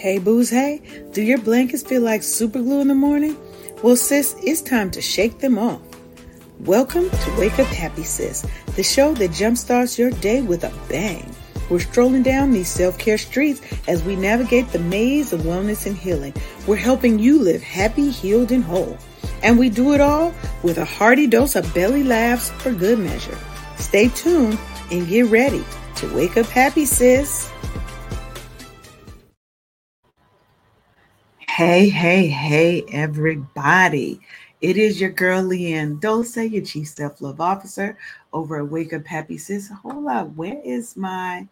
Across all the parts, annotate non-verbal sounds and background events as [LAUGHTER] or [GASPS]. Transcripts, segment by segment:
Hey, booze, hey, do your blankets feel like super glue in the morning? Well, sis, it's time to shake them off. Welcome to Wake Up Happy Sis, the show that jumpstarts your day with a bang. We're strolling down these self care streets as we navigate the maze of wellness and healing. We're helping you live happy, healed, and whole. And we do it all with a hearty dose of belly laughs for good measure. Stay tuned and get ready to wake up happy, sis. Hey, hey, hey, everybody. It is your girl, Leanne Dulce, your Chief Self Love Officer over at Wake Up Happy Sis. Hold up, where is my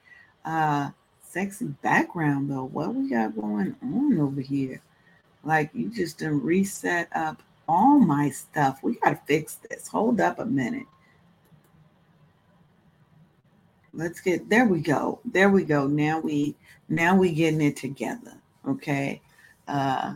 uh sexy background though? What we got going on over here? Like you just done reset up all my stuff. We gotta fix this. Hold up a minute. Let's get there we go. There we go. Now we now we getting it together. Okay. Uh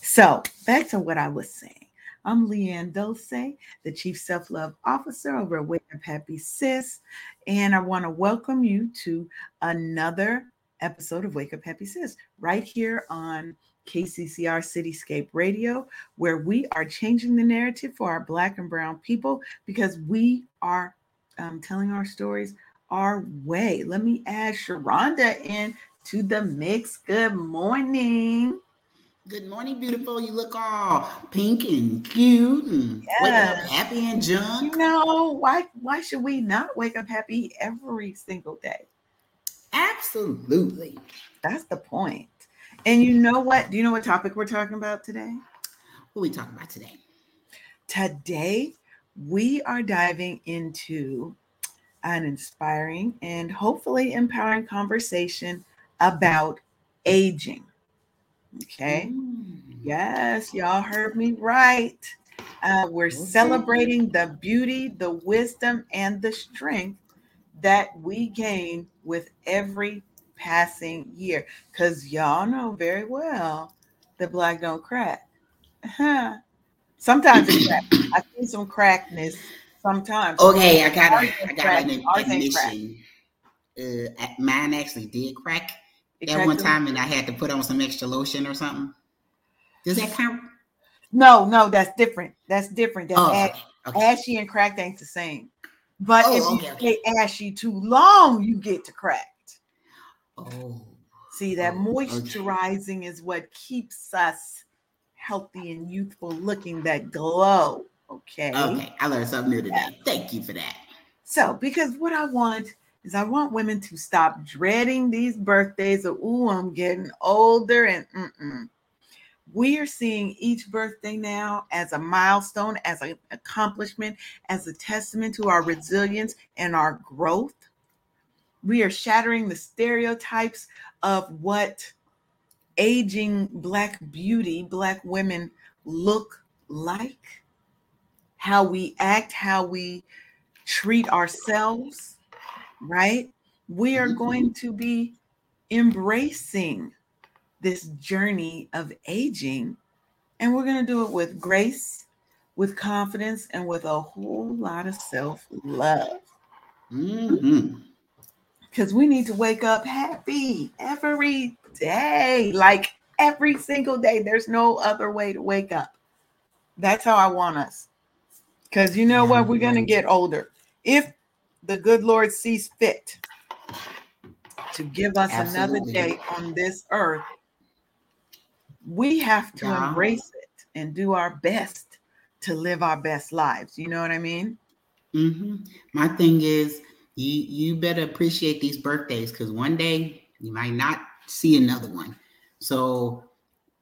so back to what I was saying. I'm Leanne Dulce, the Chief Self Love Officer over at Wake Up Happy Sis. And I want to welcome you to another episode of Wake Up Happy Sis right here on KCCR Cityscape Radio, where we are changing the narrative for our Black and Brown people because we are um, telling our stories our way. Let me add Sharonda in to the mix. Good morning. Good morning, beautiful. You look all pink and cute and yes. wake up happy and junk. You know, why why should we not wake up happy every single day? Absolutely. That's the point. And you know what? Do you know what topic we're talking about today? What are we talking about today? Today, we are diving into an inspiring and hopefully empowering conversation about aging. Okay. Mm. Yes, y'all heard me right. Uh, we're okay. celebrating the beauty, the wisdom, and the strength that we gain with every passing year. Because y'all know very well that black don't crack. Sometimes it cracks. I see some crackness sometimes. Okay, I got I got an admission. Uh, mine actually did crack at one time, and I had to put on some extra lotion or something. Does that count? No, no, that's different. That's different. That's oh, ash, okay. ashy and cracked ain't the same. But oh, if you okay, stay ashy too long, you get to cracked. Oh. See, that oh, moisturizing is what keeps us healthy and youthful looking, that glow. Okay. Okay. I learned something new today. Thank you for that. So, because what I want is I want women to stop dreading these birthdays of, ooh, I'm getting older and mm-mm. We are seeing each birthday now as a milestone, as an accomplishment, as a testament to our resilience and our growth. We are shattering the stereotypes of what aging Black beauty, Black women look like, how we act, how we treat ourselves right? We are mm-hmm. going to be embracing this journey of aging, and we're going to do it with grace, with confidence, and with a whole lot of self love. Mm-hmm. Because we need to wake up happy every day, like every single day. There's no other way to wake up. That's how I want us. Because you know what? We're going to get older. If the good Lord sees fit to give us Absolutely. another day on this earth, we have to yeah. embrace it and do our best to live our best lives. You know what I mean? Mm-hmm. My thing is, you you better appreciate these birthdays because one day you might not see another one. So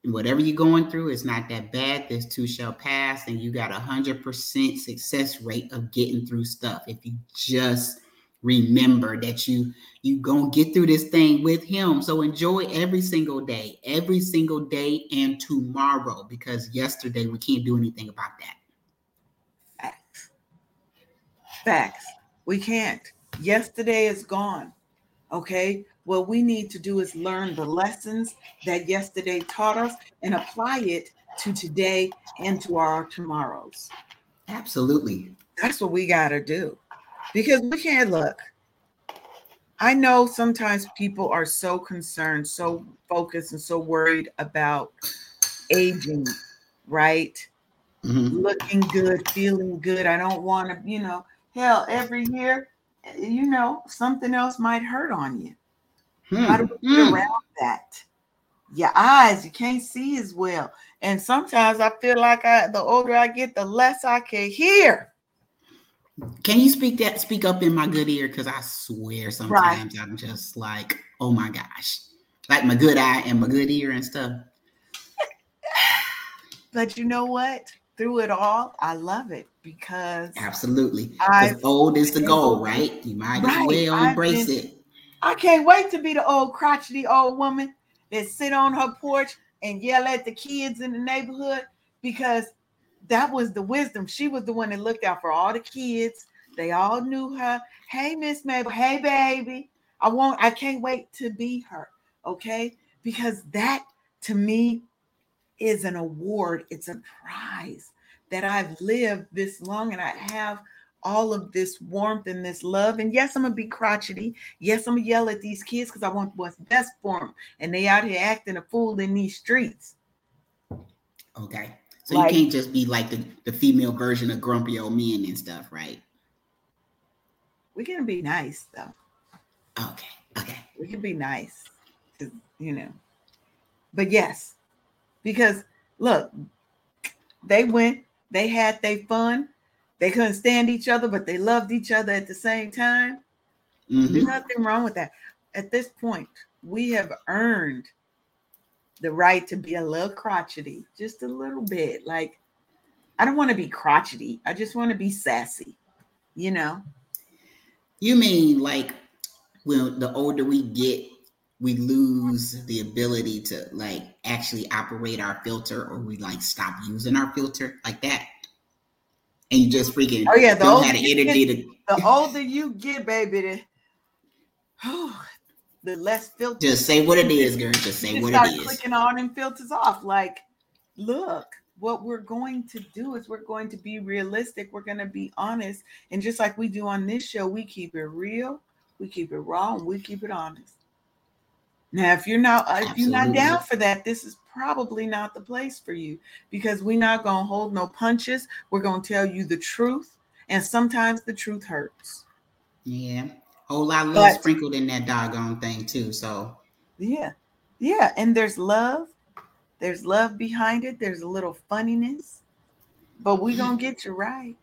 whatever you're going through, it's not that bad. This too shall pass, and you got a hundred percent success rate of getting through stuff if you just remember that you you gonna get through this thing with him. So enjoy every single day, every single day, and tomorrow because yesterday we can't do anything about that. Facts. Facts. We can't. Yesterday is gone. Okay. What we need to do is learn the lessons that yesterday taught us and apply it to today and to our tomorrows. Absolutely. That's what we got to do because we can't look. I know sometimes people are so concerned, so focused, and so worried about aging, right? Mm-hmm. Looking good, feeling good. I don't want to, you know, hell, every year, you know, something else might hurt on you. Hmm. How do we get hmm. around that? Your eyes, you can't see as well. And sometimes I feel like I the older I get, the less I can hear. Can you speak that speak up in my good ear? Because I swear sometimes right. I'm just like, oh my gosh. Like my good eye and my good ear and stuff. [SIGHS] but you know what? Through it all, I love it because absolutely. old is the goal, right? You might right, as well embrace been, it. I can't wait to be the old crotchety old woman that sit on her porch and yell at the kids in the neighborhood because that was the wisdom. She was the one that looked out for all the kids. They all knew her. Hey, Miss Mabel. Hey, baby. I won't, I can't wait to be her. Okay. Because that to me is an award, it's a prize that I've lived this long and I have all of this warmth and this love. And yes, I'm gonna be crotchety. Yes, I'm gonna yell at these kids because I want what's best for them. And they out here acting a fool in these streets. Okay. So like, you can't just be like the, the female version of grumpy old men and stuff, right? We can be nice though. Okay. Okay. We can be nice. You know. But yes, because look, they went, they had their fun, they couldn't stand each other, but they loved each other at the same time. Mm-hmm. There's nothing wrong with that. At this point, we have earned the right to be a little crotchety, just a little bit. Like, I don't want to be crotchety. I just want to be sassy, you know? You mean like when the older we get, we lose the ability to like actually operate our filter or we like stop using our filter like that? And you just freaking oh yeah, the older, energy get, to, the older you get, baby, the, oh, the less filters. Just say what it is, girl. Just say what it is. Clicking on and filters off. Like, look, what we're going to do is we're going to be realistic. We're going to be honest, and just like we do on this show, we keep it real, we keep it raw, and we keep it honest. Now, if you're not if you're not down for that, this is probably not the place for you because we're not gonna hold no punches. We're gonna tell you the truth, and sometimes the truth hurts. Yeah, whole lot of love sprinkled in that doggone thing too. So yeah, yeah, and there's love. There's love behind it. There's a little funniness, but we're gonna [LAUGHS] get you right.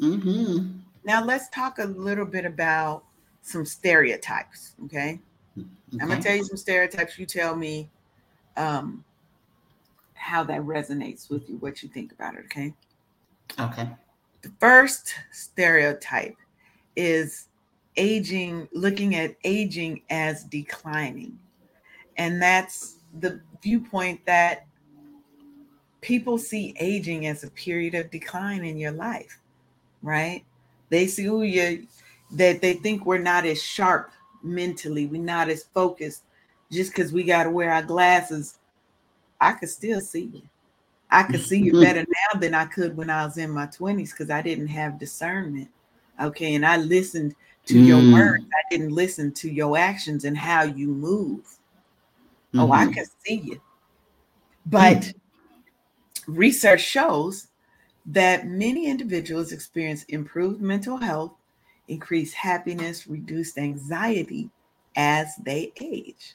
Mm-hmm. Now let's talk a little bit about some stereotypes. Okay. Okay. I'm gonna tell you some stereotypes. You tell me um, how that resonates with you, what you think about it. Okay. Okay. The first stereotype is aging, looking at aging as declining. And that's the viewpoint that people see aging as a period of decline in your life, right? They see who you that they think we're not as sharp mentally. We're not as focused just because we got to wear our glasses. I could still see you. I could see you [LAUGHS] better now than I could when I was in my 20s because I didn't have discernment. Okay. And I listened to mm. your words, I didn't listen to your actions and how you move. Mm-hmm. Oh, I mm-hmm. can see you. But mm. research shows that many individuals experience improved mental health increase happiness, reduce anxiety as they age.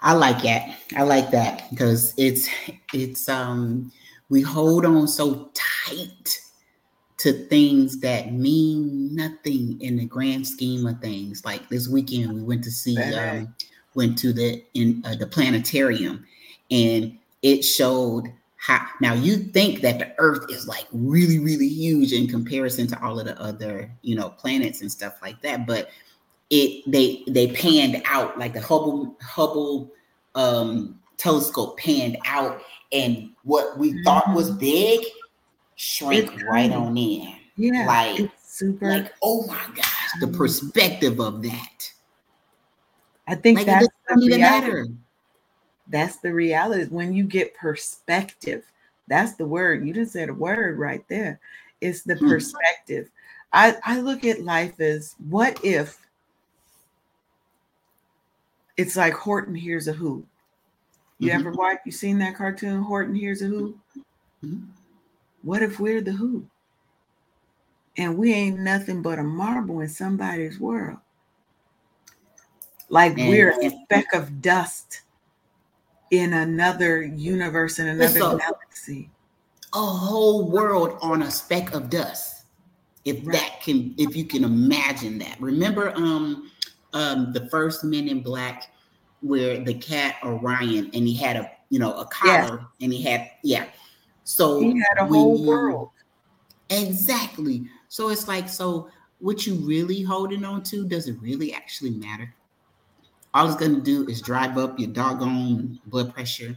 I like that. I like that because it's it's um we hold on so tight to things that mean nothing in the grand scheme of things. Like this weekend, we went to see um, went to the in uh, the planetarium, and it showed how now you think that the earth is like really really huge in comparison to all of the other you know planets and stuff like that but it they they panned out like the hubble hubble um telescope panned out and what we mm-hmm. thought was mm-hmm. big shrank it's right on in. Yeah like super like oh my gosh the perspective of that. I think like that's the matter that's the reality. When you get perspective, that's the word. You just said a word right there. It's the hmm. perspective. I, I look at life as what if it's like Horton Hears a Who. You mm-hmm. ever watch you seen that cartoon Horton Hears a Who? Mm-hmm. What if we're the Who? And we ain't nothing but a marble in somebody's world. Like and, we're a speck of dust in another universe, in another galaxy. A whole world on a speck of dust. If right. that can, if you can imagine that. Remember um um the first Men in Black where the cat Orion and he had a you know a collar yeah. and he had yeah. So he had a whole you, world. Exactly. So it's like so what you really holding on to does it really actually matter? All it's going to do is drive up your doggone blood pressure,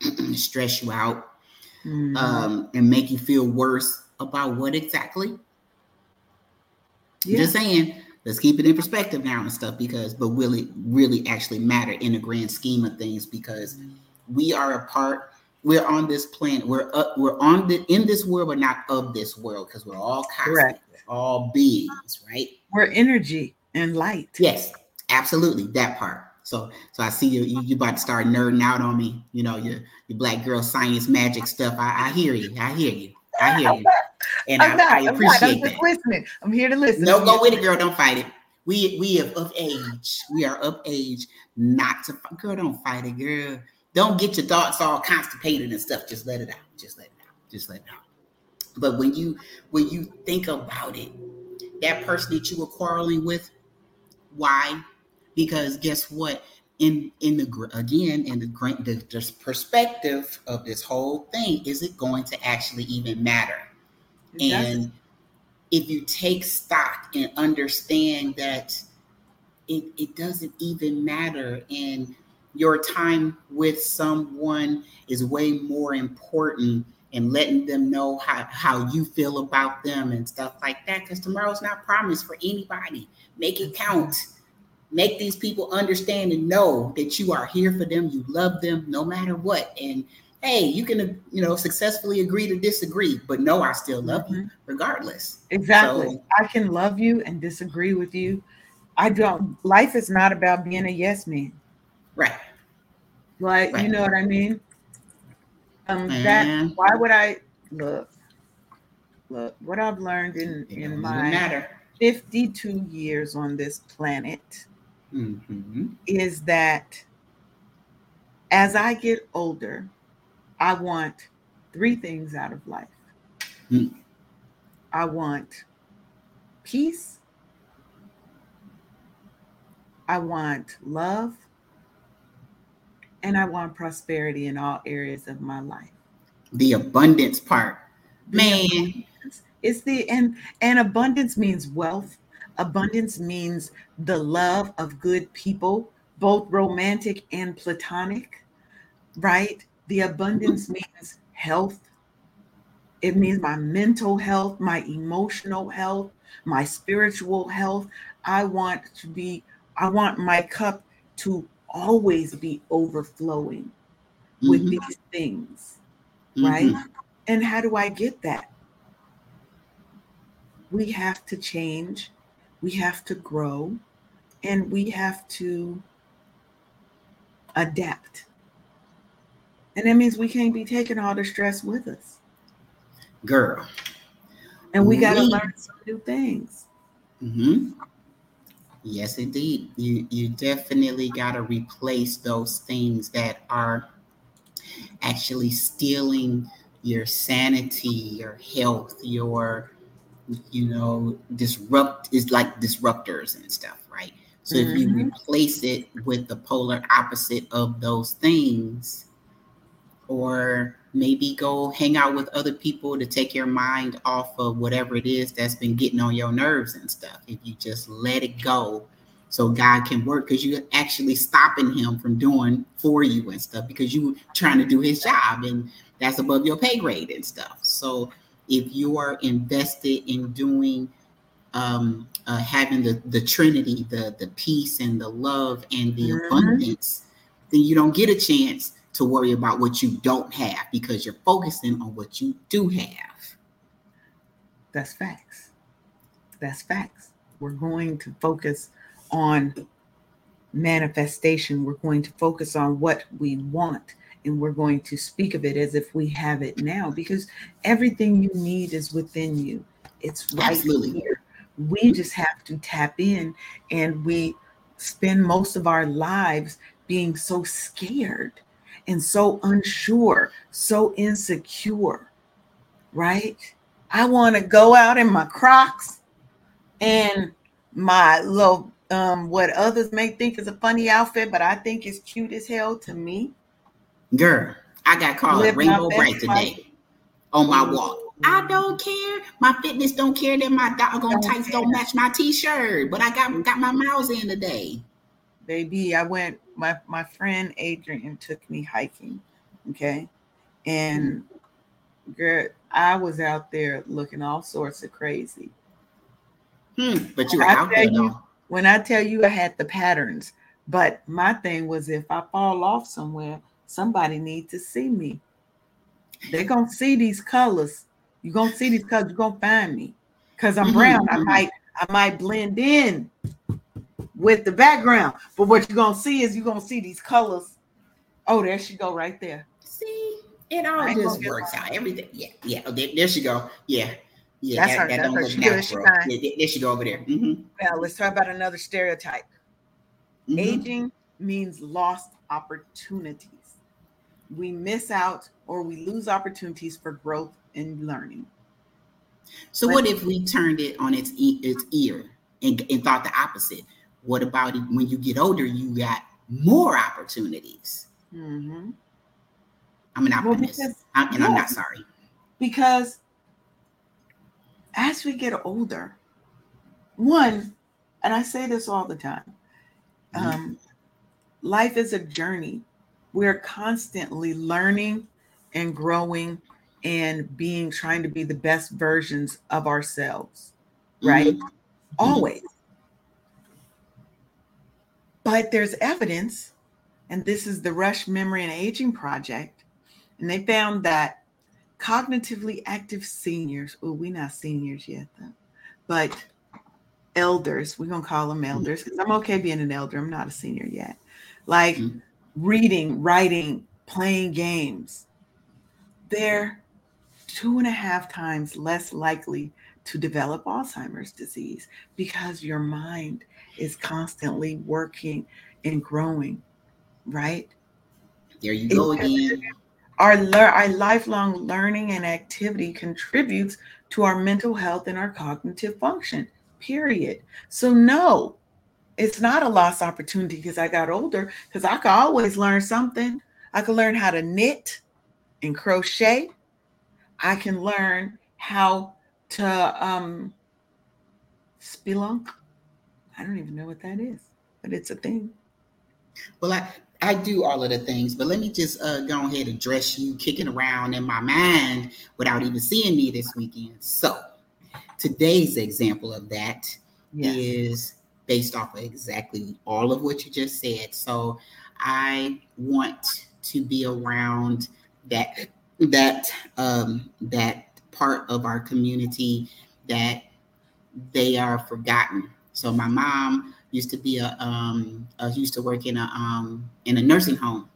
[CLEARS THROAT] stress you out, mm-hmm. um, and make you feel worse about what exactly. Yeah. Just saying, let's keep it in perspective now and stuff because, but will it really actually matter in the grand scheme of things? Because we are a part. We're on this planet. We're up, we're on the in this world, but not of this world because we're all cosmic, all beings, right? We're energy and light. Yes, Absolutely, that part. So, so I see you, you, you about to start nerding out on me. You know, your your black girl science magic stuff. I, I hear you. I hear you. I hear you. [LAUGHS] And I'm I, not, I appreciate I'm, not, I'm that. listening. I'm here to listen. No, go with it, girl. Don't fight it. We we have of age. We are of age not to girl. Don't fight it, girl. Don't get your thoughts all constipated and stuff. Just let it out. Just let it out. Just let it out. But when you when you think about it, that person that you were quarreling with, why? Because guess what? In in the again in the great the, the perspective of this whole thing is it going to actually even matter? It and doesn't. if you take stock and understand that it, it doesn't even matter and your time with someone is way more important and letting them know how, how you feel about them and stuff like that because tomorrow's not promised for anybody. Make it count make these people understand and know that you are here for them you love them no matter what. And hey you can you know successfully agree to disagree but no i still love mm-hmm. you regardless. Exactly. So, i can love you and disagree with you. I don't life is not about being a yes man. Right. Like right. you know what i mean? Um that why would i look look what i've learned in in my matter. 52 years on this planet mm-hmm. is that as I get older, I want three things out of life. Mm. I want peace. I want love. And I want prosperity in all areas of my life. The abundance part. Man. It's the and and abundance means wealth Abundance means the love of good people, both romantic and platonic, right? The abundance means health. It means my mental health, my emotional health, my spiritual health. I want to be, I want my cup to always be overflowing mm-hmm. with these things, right? Mm-hmm. And how do I get that? We have to change we have to grow and we have to adapt. And that means we can't be taking all the stress with us. Girl. And we got to learn some new things. Mm-hmm. Yes, indeed. You you definitely got to replace those things that are actually stealing your sanity, your health, your you know, disrupt is like disruptors and stuff, right? So mm-hmm. if you mm-hmm. replace it with the polar opposite of those things, or maybe go hang out with other people to take your mind off of whatever it is that's been getting on your nerves and stuff. If you just let it go so God can work because you're actually stopping him from doing for you and stuff because you're trying to do his job and that's above your pay grade and stuff. So if you are invested in doing um, uh, having the the Trinity, the the peace and the love and the mm-hmm. abundance, then you don't get a chance to worry about what you don't have because you're focusing on what you do have. That's facts. that's facts. We're going to focus on manifestation. We're going to focus on what we want and we're going to speak of it as if we have it now because everything you need is within you. It's right Absolutely. here. We just have to tap in and we spend most of our lives being so scared and so unsure, so insecure, right? I want to go out in my Crocs and my little um what others may think is a funny outfit, but I think it's cute as hell to me. Girl, I got called Live Rainbow Brite today life. on my walk. I don't care. My fitness don't care that my doggone tights care. don't match my t-shirt, but I got got my miles in today. Baby, I went. My my friend Adrian took me hiking. Okay, and girl, I was out there looking all sorts of crazy. Hmm, but you were out there. You, when I tell you I had the patterns, but my thing was if I fall off somewhere, somebody needs to see me. They're gonna see these colors. You're gonna see these colors, you're gonna find me. Because I'm mm-hmm, brown, I mm-hmm. might I might blend in with the background. But what you're gonna see is you're gonna see these colors. Oh, there she go right there. See, it all just works out. Everything. Yeah, yeah. Oh, there, there she go. Yeah. Yeah, that's that, her. That that's her. She. Yeah, there she go over there. Mm-hmm. Well, let's talk about another stereotype. Mm-hmm. Aging means lost opportunities we miss out or we lose opportunities for growth and learning. So, but, what if we turned it on its e- its ear and, and thought the opposite? What about it when you get older? You got more opportunities. Mm-hmm. I'm an optimist, well, because, I'm, and yeah, I'm not sorry. Because as we get older, one, and I say this all the time, mm-hmm. um, life is a journey we're constantly learning and growing and being trying to be the best versions of ourselves, right? Mm-hmm. Always. But there's evidence, and this is the Rush Memory and Aging Project, and they found that cognitively active seniors, oh, we're not seniors yet, though, but elders, we're going to call them elders because I'm okay being an elder. I'm not a senior yet. Like, mm-hmm reading, writing, playing games, they're two and a half times less likely to develop Alzheimer's disease because your mind is constantly working and growing, right? There you go again. Our, our lifelong learning and activity contributes to our mental health and our cognitive function, period. So, no, it's not a lost opportunity because I got older, because I could always learn something. I could learn how to knit and crochet. I can learn how to um spelunk. I don't even know what that is, but it's a thing. Well, I I do all of the things, but let me just uh, go ahead and address you kicking around in my mind without even seeing me this weekend. So, today's example of that yes. is based off of exactly all of what you just said. So I want to be around that that um, that part of our community that they are forgotten. So my mom used to be a um, uh, used to work in a um, in a nursing home,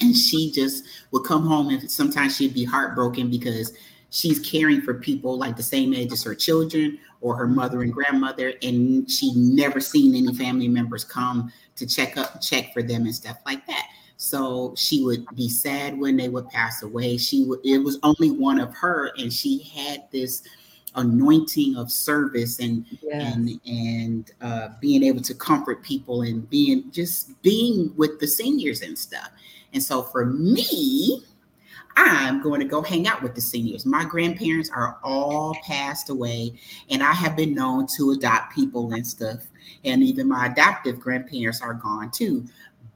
and she just would come home and sometimes she'd be heartbroken because she's caring for people like the same age as her children or her mother and grandmother and she never seen any family members come to check up check for them and stuff like that. So she would be sad when they would pass away. She would it was only one of her and she had this anointing of service and yes. and and uh, being able to comfort people and being just being with the seniors and stuff. And so for me I'm going to go hang out with the seniors. My grandparents are all passed away, and I have been known to adopt people and stuff. And even my adoptive grandparents are gone too.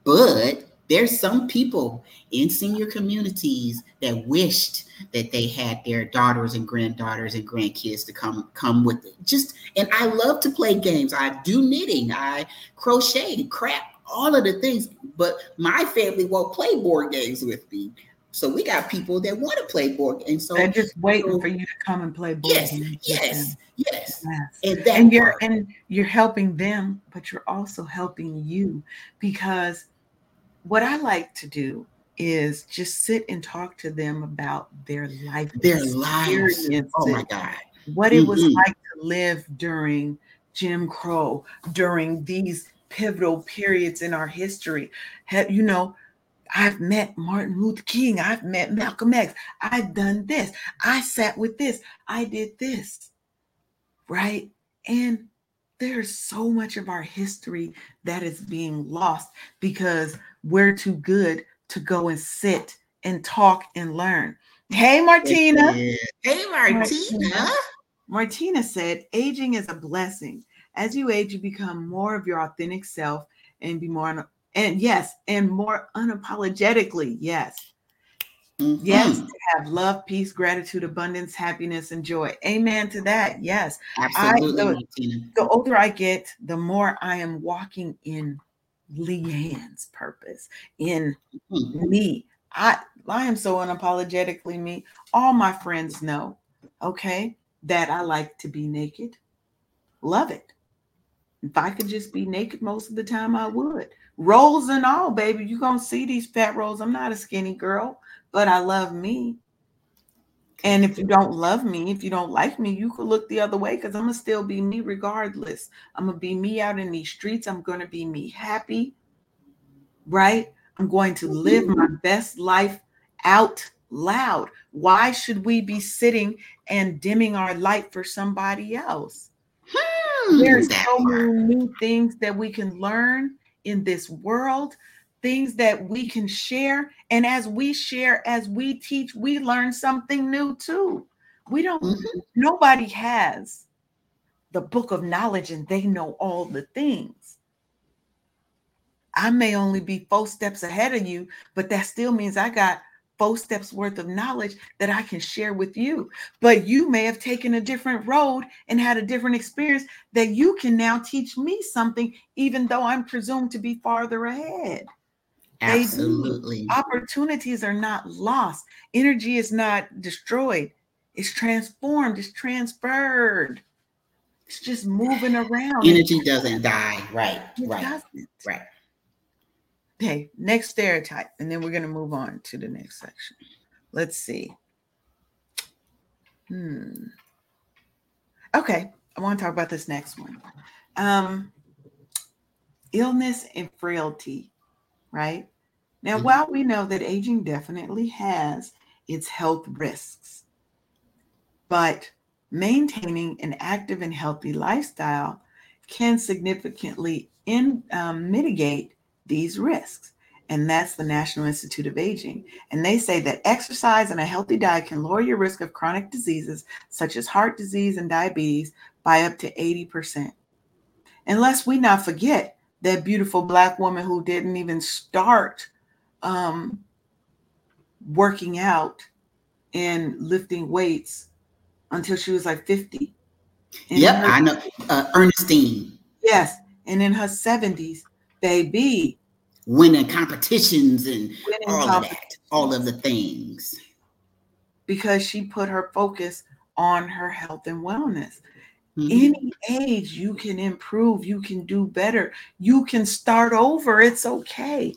But there's some people in senior communities that wished that they had their daughters and granddaughters and grandkids to come come with it. Just and I love to play games. I do knitting, I crochet, crap, all of the things. But my family won't play board games with me So we got people that want to play board, and so they're just waiting so, for you to come and play board. Yes, yes, yes, yes, And, and you're part. and you're helping them, but you're also helping you because what I like to do is just sit and talk to them about their life, their lives. Oh my God, what it mm-hmm. was like to live during Jim Crow, during these pivotal periods in our history. You know, I've met Martin Luther King. I've met Malcolm X. I've done this. I sat with this. I did this. Right. And there's so much of our history that is being lost because we're too good to go and sit and talk and learn. Hey, Martina. Hey, Martina. Martina. Martina said, aging is a blessing. As you age, you become more of your authentic self and be more and yes, and more unapologetically, yes. Mm-hmm. Yes, to have love, peace, gratitude, abundance, happiness, and joy. Amen to that. Yes. Absolutely. I, the, the, older I get, the more I am walking in Leanne's purpose, in mm-hmm. me. I I am so unapologetically me. All my friends know, okay, that I like to be naked. Love it. If I could just be naked most of the time, I would rolls and all, baby. You're gonna see these fat rolls. I'm not a skinny girl, but I love me. And if you don't love me, if you don't like me, you could look the other way because I'm gonna still be me regardless. I'm gonna be me out in these streets. I'm gonna be me happy, right? I'm going to live my best life out loud. Why should we be sitting and dimming our light for somebody else? Hmm, There's so many new things that we can learn in this world, things that we can share. And as we share, as we teach, we learn something new too. We don't, mm-hmm. nobody has the book of knowledge and they know all the things. I may only be four steps ahead of you, but that still means I got four steps worth of knowledge that I can share with you. But you may have taken a different road and had a different experience that you can now teach me something, even though I'm presumed to be farther ahead. Absolutely. Opportunities are not lost, energy is not destroyed, it's transformed, it's transferred. It's just moving around. Energy doesn't die. Right. It right. Doesn't. Right. Okay, next stereotype, and then we're going to move on to the next section. Let's see. Hmm. Okay, I want to talk about this next one. Um, illness and frailty, right? Now, mm-hmm. while we know that aging definitely has its health risks, but maintaining an active and healthy lifestyle can significantly in, um, mitigate these risks. And that's the National Institute of Aging. And they say that exercise and a healthy diet can lower your risk of chronic diseases such as heart disease and diabetes by up to 80%. Unless we not forget that beautiful Black woman who didn't even start um, working out and lifting weights until she was like 50. And yep, her, I know. Uh, Ernestine. Yes. And in her 70s, baby. Winning competitions and winning all of that, all of the things. Because she put her focus on her health and wellness. Mm-hmm. Any age you can improve, you can do better, you can start over. It's okay.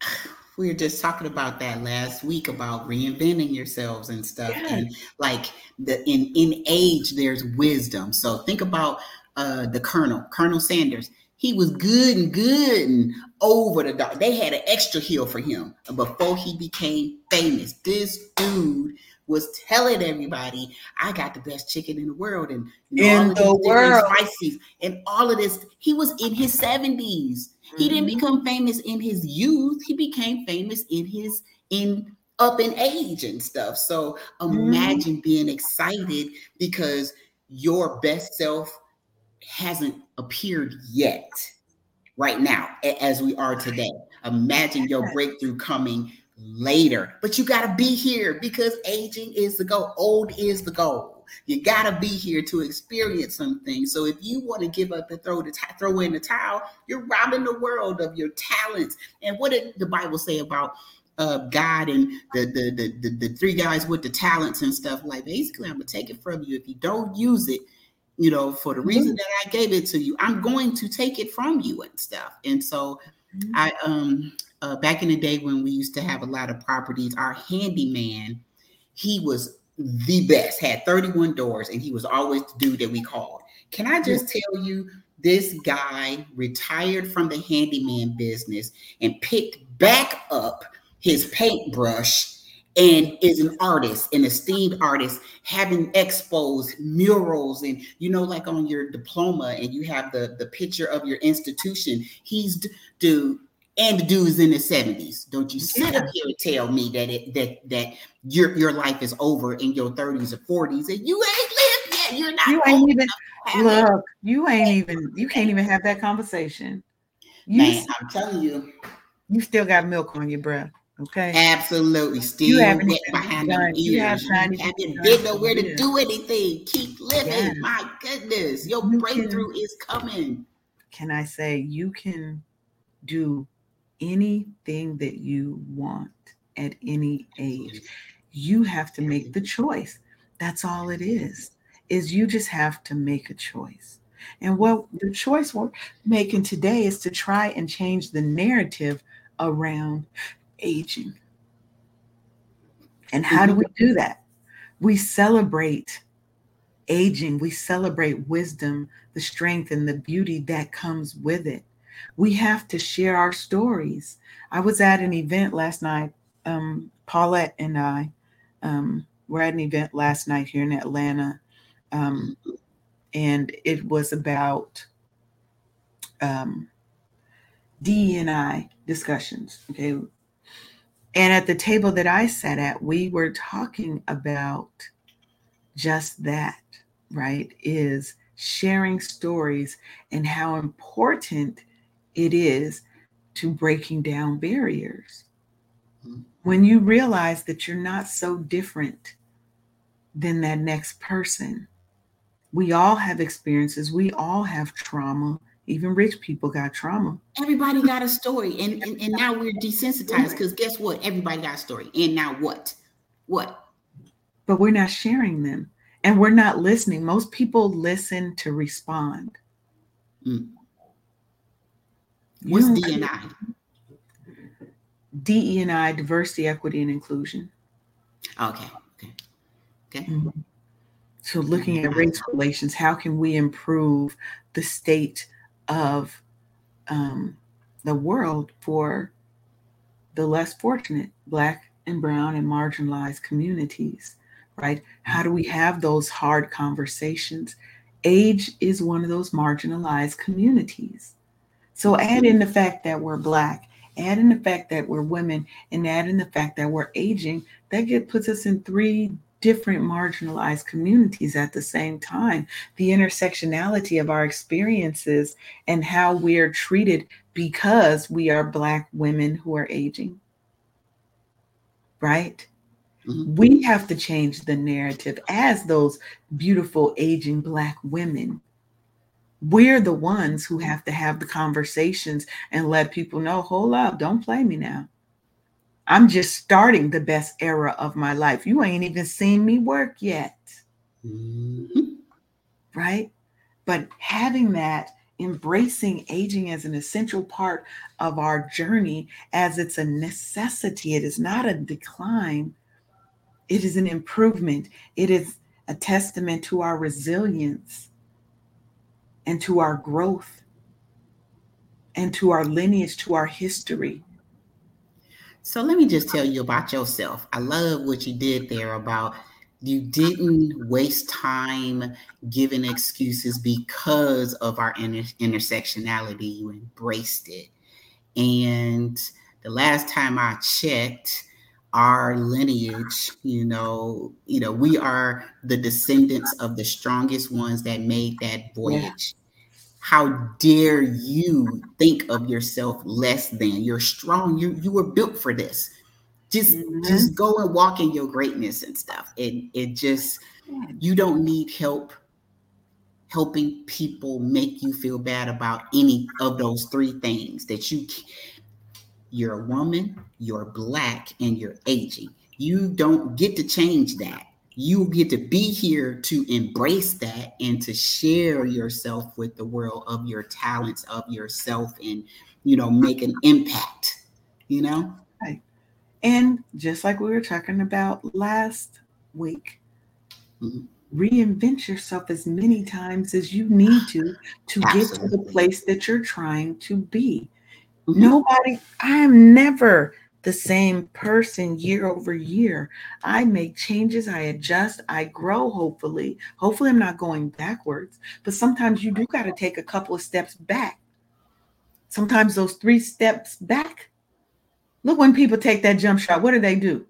[SIGHS] We were just talking about that last week about reinventing yourselves and stuff. Yes. And like the in in age, there's wisdom. So think about uh the Colonel, Colonel Sanders he was good and good and over the dog. They had an extra heel for him before he became famous. This dude was telling everybody, "I got the best chicken in the world," and you know, in the world, spices, and all of this. He was in his 70s. Mm-hmm. He didn't mm-hmm. become famous in his youth. He became famous in his in up in age and stuff. So mm-hmm. imagine mm-hmm. being excited because your best self hasn't appeared yet right now as we are today. Imagine your breakthrough coming later. But you got to be here because aging is the goal. Old is the goal. You got to be here to experience something. so if you want to give up and throw the t- throw in the towel you're robbing the world of your talents. And what did the bible say about uh, God and the, the the, the the three guys with the talents and stuff. Like basically, I'm gonna take it from you. If you don't use it. You know, for the reason mm-hmm. that I gave it to you, I'm going to take it from you and stuff. And so, mm-hmm. I um uh, back in the day when we used to have a lot of properties, our handyman, he was the best, had 31 doors, and he was always the dude that we called. Can I just tell you, this guy retired from the handyman business and picked back up his paintbrush and is an artist, an esteemed artist, having expos, murals, and you know, like on your diploma, and you have the the picture of your institution. He's dude, and the dude's in his seventies. Don't you sit up here and tell me that it that that your your life is over in your thirties or forties, and you ain't lived yet. You're not. You ain't even look. You ain't even. You can't even have that conversation. You, Man, I'm telling you, you still got milk on your breath. Okay. Absolutely. Still you haven't wet behind done, ears. You have haven't been nowhere to do anything. Keep living. Yeah. My goodness. Your you breakthrough can, is coming. Can I say you can do anything that you want at any age? You have to make the choice. That's all it is. Is you just have to make a choice. And what the choice we're making today is to try and change the narrative around aging. And how do we do that? We celebrate aging, we celebrate wisdom, the strength, and the beauty that comes with it. We have to share our stories. I was at an event last night. Um, Paulette and I um, were at an event last night here in Atlanta, um, and it was about um, DEI discussions. Okay, and at the table that I sat at, we were talking about just that, right? Is sharing stories and how important it is to breaking down barriers. Mm-hmm. When you realize that you're not so different than that next person, we all have experiences, we all have trauma, even rich people got trauma. Everybody got a story. And, [LAUGHS] and, and now we're desensitized because guess what? Everybody got a story. And now what? What? But we're not sharing them and we're not listening. Most people listen to respond. Mm. What's DNI? DEI, diversity, equity, and inclusion. Okay. Okay. Okay. Mm-hmm. So, looking at race relations, how can we improve the state of um, the world for the less fortunate Black and Brown and marginalized communities, right? How do we have those hard conversations? Age is one of those marginalized communities. So add in the fact that we're Black, add in the fact that we're women, and add in the fact that we're aging, that puts us in three different marginalized communities at the same time. The intersectionality of our experiences and how we are treated because we are Black women who are aging. Right? Mm-hmm. We have to change the narrative as those beautiful aging Black women. We're the ones who have to have the conversations and let people know hold up, don't play me now. I'm just starting the best era of my life. You ain't even seen me work yet. Mm-hmm. Right? But having that, embracing aging as an essential part of our journey, as it's a necessity, it is not a decline, it is an improvement. It is a testament to our resilience and to our growth and to our lineage, to our history. So let me just tell you about yourself. I love what you did there about you didn't waste time giving excuses because of our inter- intersectionality. You embraced it. And the last time I checked, our lineage, you know, you know, we are the descendants of the strongest ones that made that voyage how dare you think of yourself less than you're strong you you were built for this just mm-hmm. just go and walk in your greatness and stuff it it just you don't need help helping people make you feel bad about any of those three things that you you're a woman, you're black, and you're aging. You don't get to change that. You get to be here to embrace that and to share yourself with the world of your talents, of yourself, and you know, make an impact, you know? Right. And just like we were talking about last week, mm-hmm. reinvent yourself as many times as you need to to Absolutely. get to the place that you're trying to be. Mm-hmm. Nobody, I am never the same person year over year. I make changes, I adjust, I grow, hopefully. Hopefully, I'm not going backwards, but sometimes you do got to take a couple of steps back. Sometimes those three steps back. Look, when people take that jump shot, what do they do?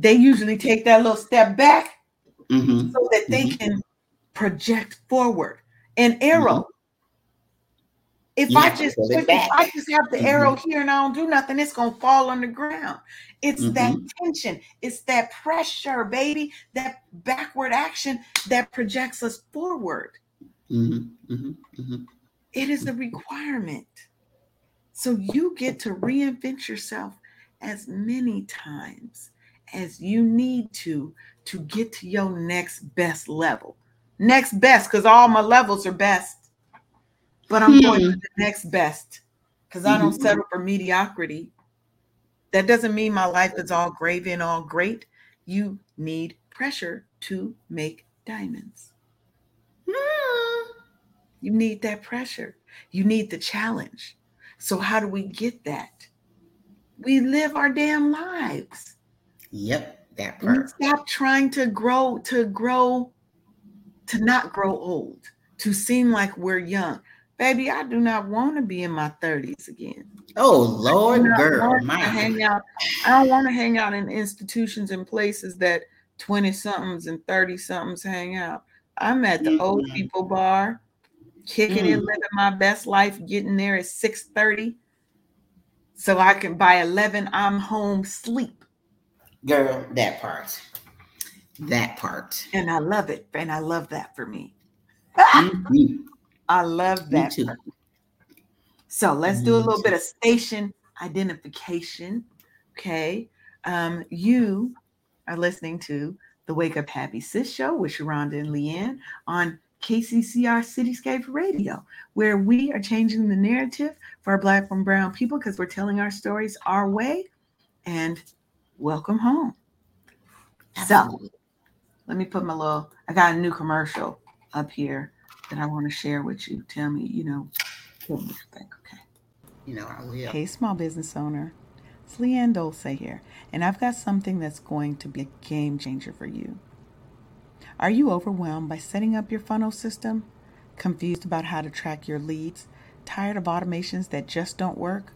They usually take that little step back mm-hmm. so that they mm-hmm. can project forward. An arrow, mm-hmm. If you I just if I just have the mm-hmm. arrow here and I don't do nothing, it's gonna fall on the ground. It's mm-hmm. that tension, it's that pressure, baby, that backward action that projects us forward. Mm-hmm. mm-hmm. mm-hmm. It is a requirement. So you get to reinvent yourself as many times as you need to to get to your next best level. Next best, because all my levels are best but I'm hmm. going to the next best because I don't mm-hmm. settle for mediocrity. That doesn't mean my life is all gravy and all great. You need pressure to make diamonds. You need that pressure. You need the challenge. So, how do we get that? We live our damn lives. Yep, that part. We stop trying to grow, to grow, to not grow old, to seem like we're young. Baby, I do not want to be in my 30s again. Oh Lord, girl, my hang out. I don't want to hang out in institutions and places that 20 somethings and 30 somethings hang out. I'm at the mm-hmm. old people bar, kicking mm. living my best life, getting there at 6 30. So I can by 11, I'm home sleep. Girl, that part. That part. And I love it. And I love that for me. mm-hmm. I love that. So let's do a little bit of station identification. Okay. Um, you are listening to the Wake Up Happy Sis Show with Sharonda and Leanne on KCCR Cityscape Radio, where we are changing the narrative for our Black and Brown people because we're telling our stories our way. And welcome home. Absolutely. So let me put my little, I got a new commercial up here that I want to share with you. Tell me, you know, what you think, okay? You know, I will. Hey, small business owner. It's Leanne Dulce here, and I've got something that's going to be a game changer for you. Are you overwhelmed by setting up your funnel system? Confused about how to track your leads? Tired of automations that just don't work?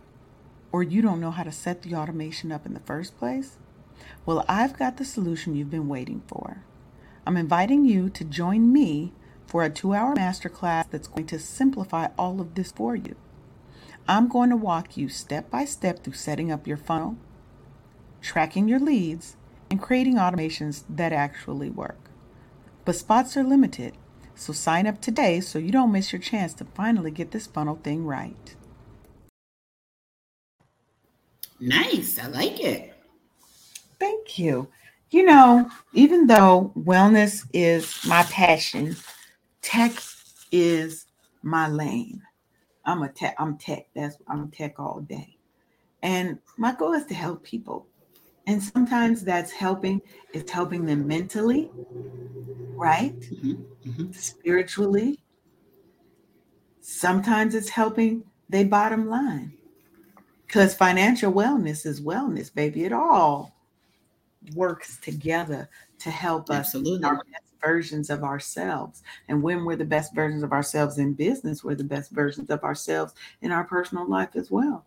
Or you don't know how to set the automation up in the first place? Well, I've got the solution you've been waiting for. I'm inviting you to join me for a two hour masterclass that's going to simplify all of this for you. I'm going to walk you step by step through setting up your funnel, tracking your leads, and creating automations that actually work. But spots are limited, so sign up today so you don't miss your chance to finally get this funnel thing right. Nice. I like it. Thank you. You know, even though wellness is my passion, tech is my lane. I'm a tech, I'm tech. That's I'm tech all day. And my goal is to help people. And sometimes that's helping, it's helping them mentally, right? Mm-hmm. Mm-hmm. Spiritually. Sometimes it's helping they bottom line. Because financial wellness is wellness, baby. It all works together to help us Absolutely. our best versions of ourselves. And when we're the best versions of ourselves in business, we're the best versions of ourselves in our personal life as well.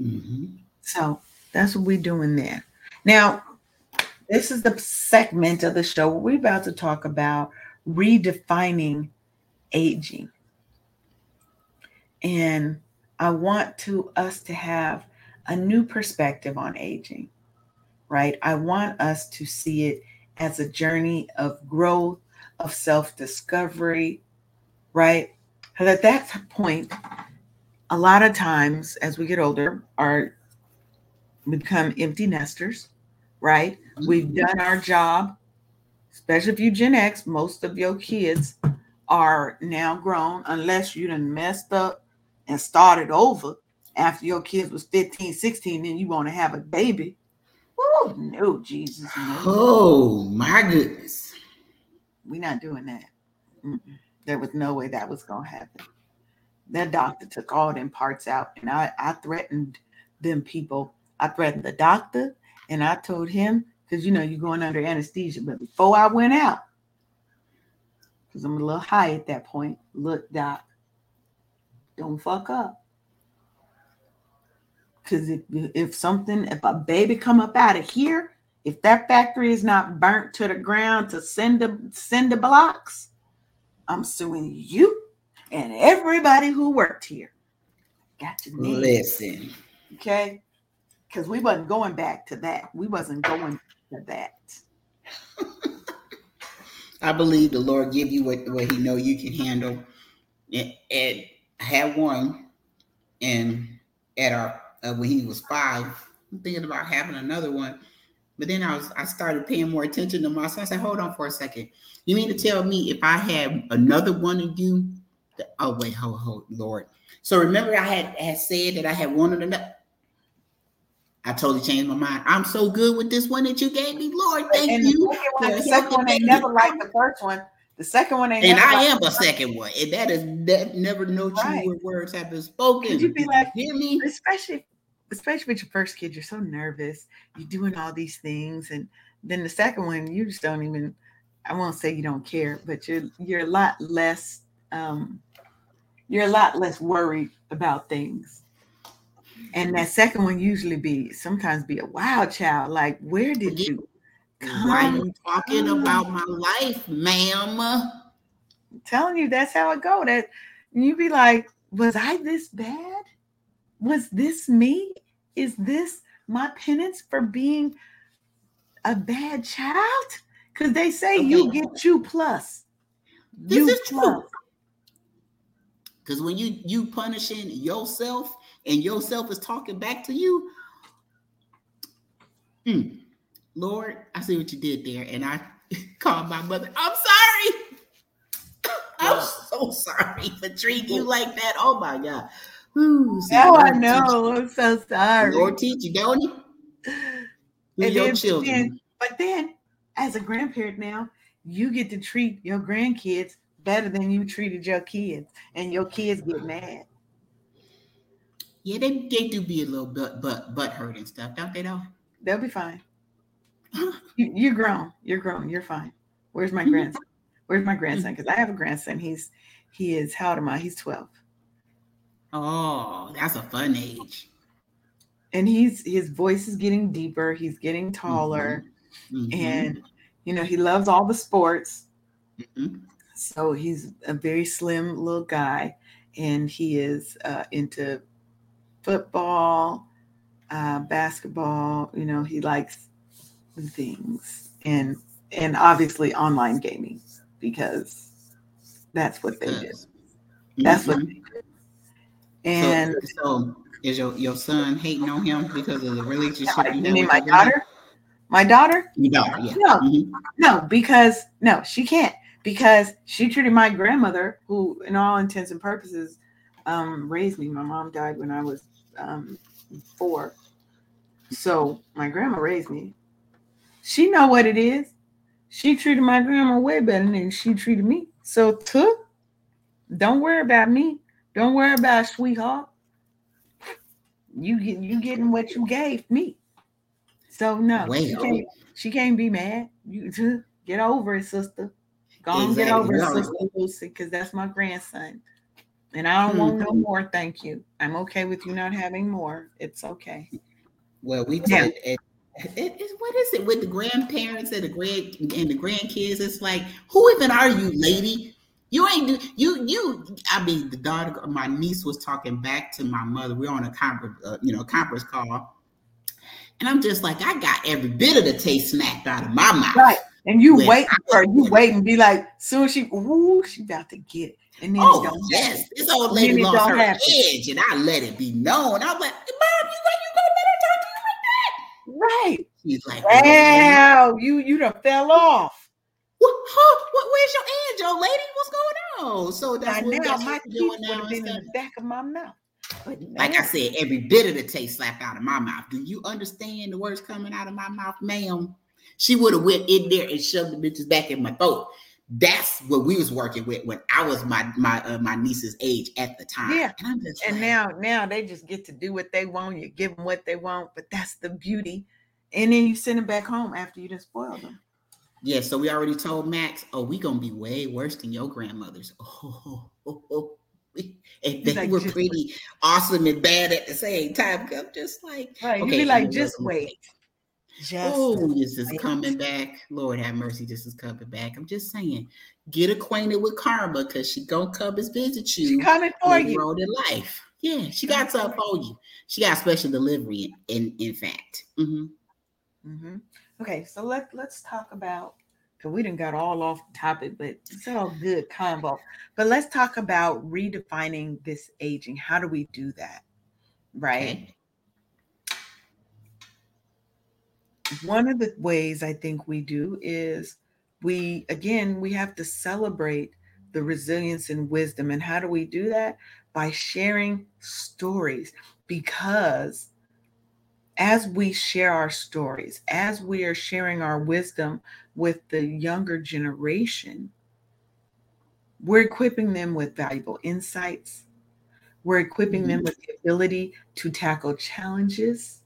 Mm-hmm. So that's what we're doing there. Now, this is the segment of the show where we're about to talk about redefining aging. And I want to us to have a new perspective on aging, right? I want us to see it as a journey of growth, of self discovery, right? Because at that point, a lot of times as we get older, our become empty nesters, right? We've done our job, especially if you Gen X, most of your kids are now grown, unless you done messed up and started over after your kids was 15, 16, then you want to have a baby. Oh no, Jesus. No. Oh my goodness. We're not doing that. Mm-mm. There was no way that was gonna happen. That doctor took all them parts out, and I, I threatened them people. I threatened the doctor, and I told him, because you know you're going under anesthesia. But before I went out, because I'm a little high at that point, look, doc, don't fuck up. Because if if something, if a baby come up out of here, if that factory is not burnt to the ground to send the send the blocks, I'm suing you and everybody who worked here. Got your name. Listen. Okay. Because we wasn't going back to that. We wasn't going to that. [LAUGHS] I believe the Lord give you what, what He know you can handle. And, and I had one, and at our uh, when he was five, I'm thinking about having another one. But then I was I started paying more attention to my son. I said, "Hold on for a second. You mean to tell me if I had another one of you? That, oh wait, hold, hold, Lord. So remember, I had had said that I had wanted another. I totally changed my mind. I'm so good with this one that you gave me, Lord. Thank and you. The second one, the second one ain't never like the first one. The second one ain't. And I am the a second one, and that is that never no true Right. word words have been spoken. Could you be like, hear me? especially especially with your first kid, you're so nervous. You're doing all these things, and then the second one, you just don't even. I won't say you don't care, but you're you're a lot less. Um, you're a lot less worried about things. And that second one usually be sometimes be a wild child. Like, where did you Why you talking about my life, ma'am? I'm telling you, that's how it go. That you be like, was I this bad? Was this me? Is this my penance for being a bad child? Because they say you get you plus. This You is true. plus. Because when you you punishing yourself and yourself is talking back to you, mm, Lord, I see what you did there, and I [LAUGHS] called my mother. I'm sorry. [COUGHS] I'm so sorry [LAUGHS] for treating you like that. Oh my God. Ooh, Now I know. I'm so sorry. Lord teach you, don't? To And your then- children. then- But then, as a grandparent now, you get to treat your grandkids better than you treated your kids, and your kids get mad. Yeah, they, they do be a little bit butt butt hurt and stuff, don't they though? They'll be fine. [GASPS] You, you're grown. You're grown. You're fine. Where's my [LAUGHS] grandson? Where's my grandson? Because I have a grandson. He's he is how old am I? He's 12. Oh, that's a fun age. And he's his voice is getting deeper. He's getting taller. Mhm. And you know, he loves all the sports. Mhm. So he's a very slim little guy. And he is uh, into football, uh, basketball. You know, he likes things. And and obviously online gaming because that's what they do. Because- That's what Mhm. they do. And so, so is your, your son hating on him because of the relationship? you you mean my daughter? daughter? My daughter? Your daughter, yeah. No. Mhm. No, because no, she can't because she treated my grandmother, who, in all intents and purposes, um, raised me. My mom died when I was um, four, so my grandma raised me. She know what it is. She treated my grandma way better than she treated me. So, don't worry about me. Don't worry about sweetheart. You get you getting what you gave me. So no, she can't, she can't be mad. You get over it, sister. Go on, get over it, sister Lucy, because that's my grandson. And I don't Hmm. want no more. Thank you. I'm okay with you not having more. It's okay. Well, we Yeah. did. It, it, it, what is it with the grandparents and the grand and the grandkids? It's like, who even are you, lady? You ain't do you you. I mean, the daughter, my niece was talking back to my mother. We are on a conference, uh, you know, conference call, and I'm just like, I got every bit of the taste smacked out of my mouth. Right. And you wait for you wait and be like, soon she ooh, she about to get it. And then it Oh don't yes, happen. this old lady lost her happen. edge, and I let it be known. I was like, "Mom, you go, you go better talk to you like Right. She's like, wow, you you done fell off. What, huh, what, where's your edge, old lady? What's going on? So that's By what, now, that's my doing now. have been in the back of my mouth. But Like I said, every bit of the taste slapped out of my mouth. Do you understand the words coming out of my mouth, ma'am? She would have went in there and shoved the bitches back in my throat. That's what we was working with when I was my my uh, my niece's age at the time. Yeah. and I'm just and like, now now they just get to do what they want. You give them what they want, but that's the beauty. And then you send them back home after you just spoiled them. yeah. So we already told Max, oh, we gonna be way worse than your grandmothers. Oh, oh, oh. And they like, were "Just pretty awesome and bad at the same time. I'm just like, Right. Okay, you be like, just those wait. Oh, this is coming back. Lord have mercy, this is coming back. I'm just saying, get acquainted with karma because she gonna come and visit you coming for you. on in life. Yeah, she got something for you. She got special delivery. In in fact, Mhm. hmm Okay, so let let's talk about because we didn't got all off topic, but it's all good combo. But let's talk about redefining this aging. How do we do that? Right. Okay. One of the ways I think we do is we again we have to celebrate the resilience and wisdom. And how do we do that? By sharing stories. Because as we share our stories, as we are sharing our wisdom with the younger generation, we're equipping them with valuable insights. We're equipping them with the ability to tackle challenges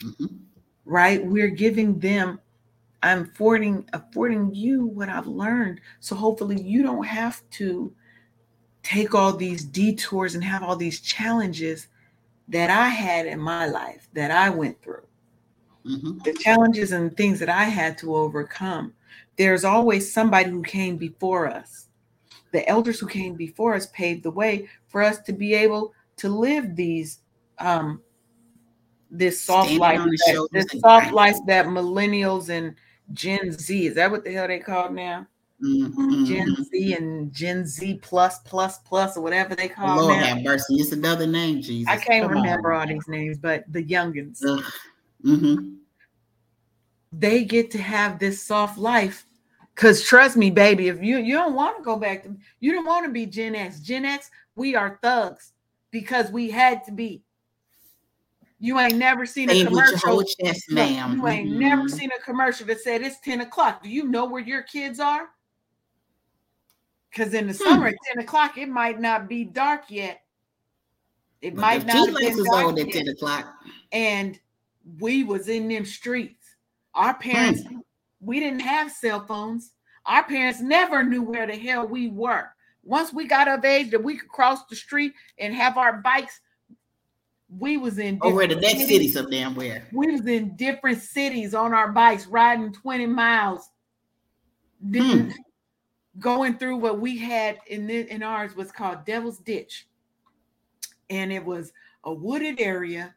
Mhm. Right? We're giving them, I'm affording affording you what I've learned. So hopefully you don't have to take all these detours and have all these challenges that I had in my life that I went through. Mhm. The challenges and things that I had to overcome. There's always somebody who came before us. The elders who came before us paved the way for us to be able to live these um this soft Standing life, that, this soft life that millennials and Gen Z is that what the hell they called now? Mhm. Gen Z and Gen Z plus plus plus or whatever they call Lord now. have mercy. It's another name, Jesus. I can't Come remember on. all these names, but the youngins, Ugh. Mhm. they get to have this soft life. Cause trust me, baby, if you you don't want to go back to you don't want to be Gen X. Gen X, we are thugs because we had to be. You ain't never seen Say a it with your commercial. whole chest, ma'am. You ain't never Mhm. seen a commercial that said it's 10 o'clock. Do you know where your kids are? Because in the Hmm. summer at 10 o'clock, it might not be dark yet. It But might not have G-Lex been is dark on at 10 o'clock. And we was in them streets. Our parents, we didn't have cell phones. Our parents never knew where the hell we were. Once we got of age that we could cross the street and have our bikes, we was in Over in the next cities. city, some damn where. We was in different cities on our bikes, riding 20 miles. Then hmm. going through what we had in the, in ours was called Devil's Ditch. And it was a wooded area.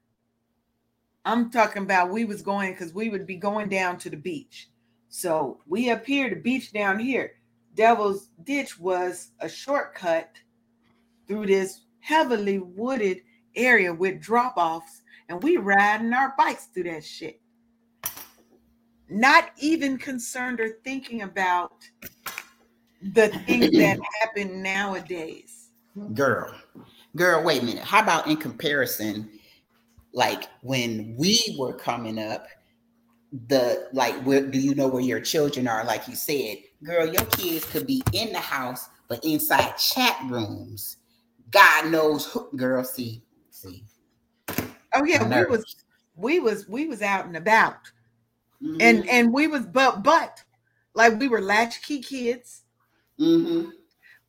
I'm talking about we was going because we would be going down to the beach. So we up here, the beach down here. Devil's Ditch was a shortcut through this heavily wooded area with drop-offs and we riding our bikes through that shit. Not even concerned or thinking about the things [CLEARS THROAT] that happen nowadays. Girl, girl, wait a minute. How about in comparison, like when we were coming up, the like, where do you know where your children are? Like you said, girl, your kids could be in the house, but inside chat rooms. God knows who, girl, see, Oh yeah, we was we was we was out and about. Mhm, And and we was but but like we were latchkey kids, mhm.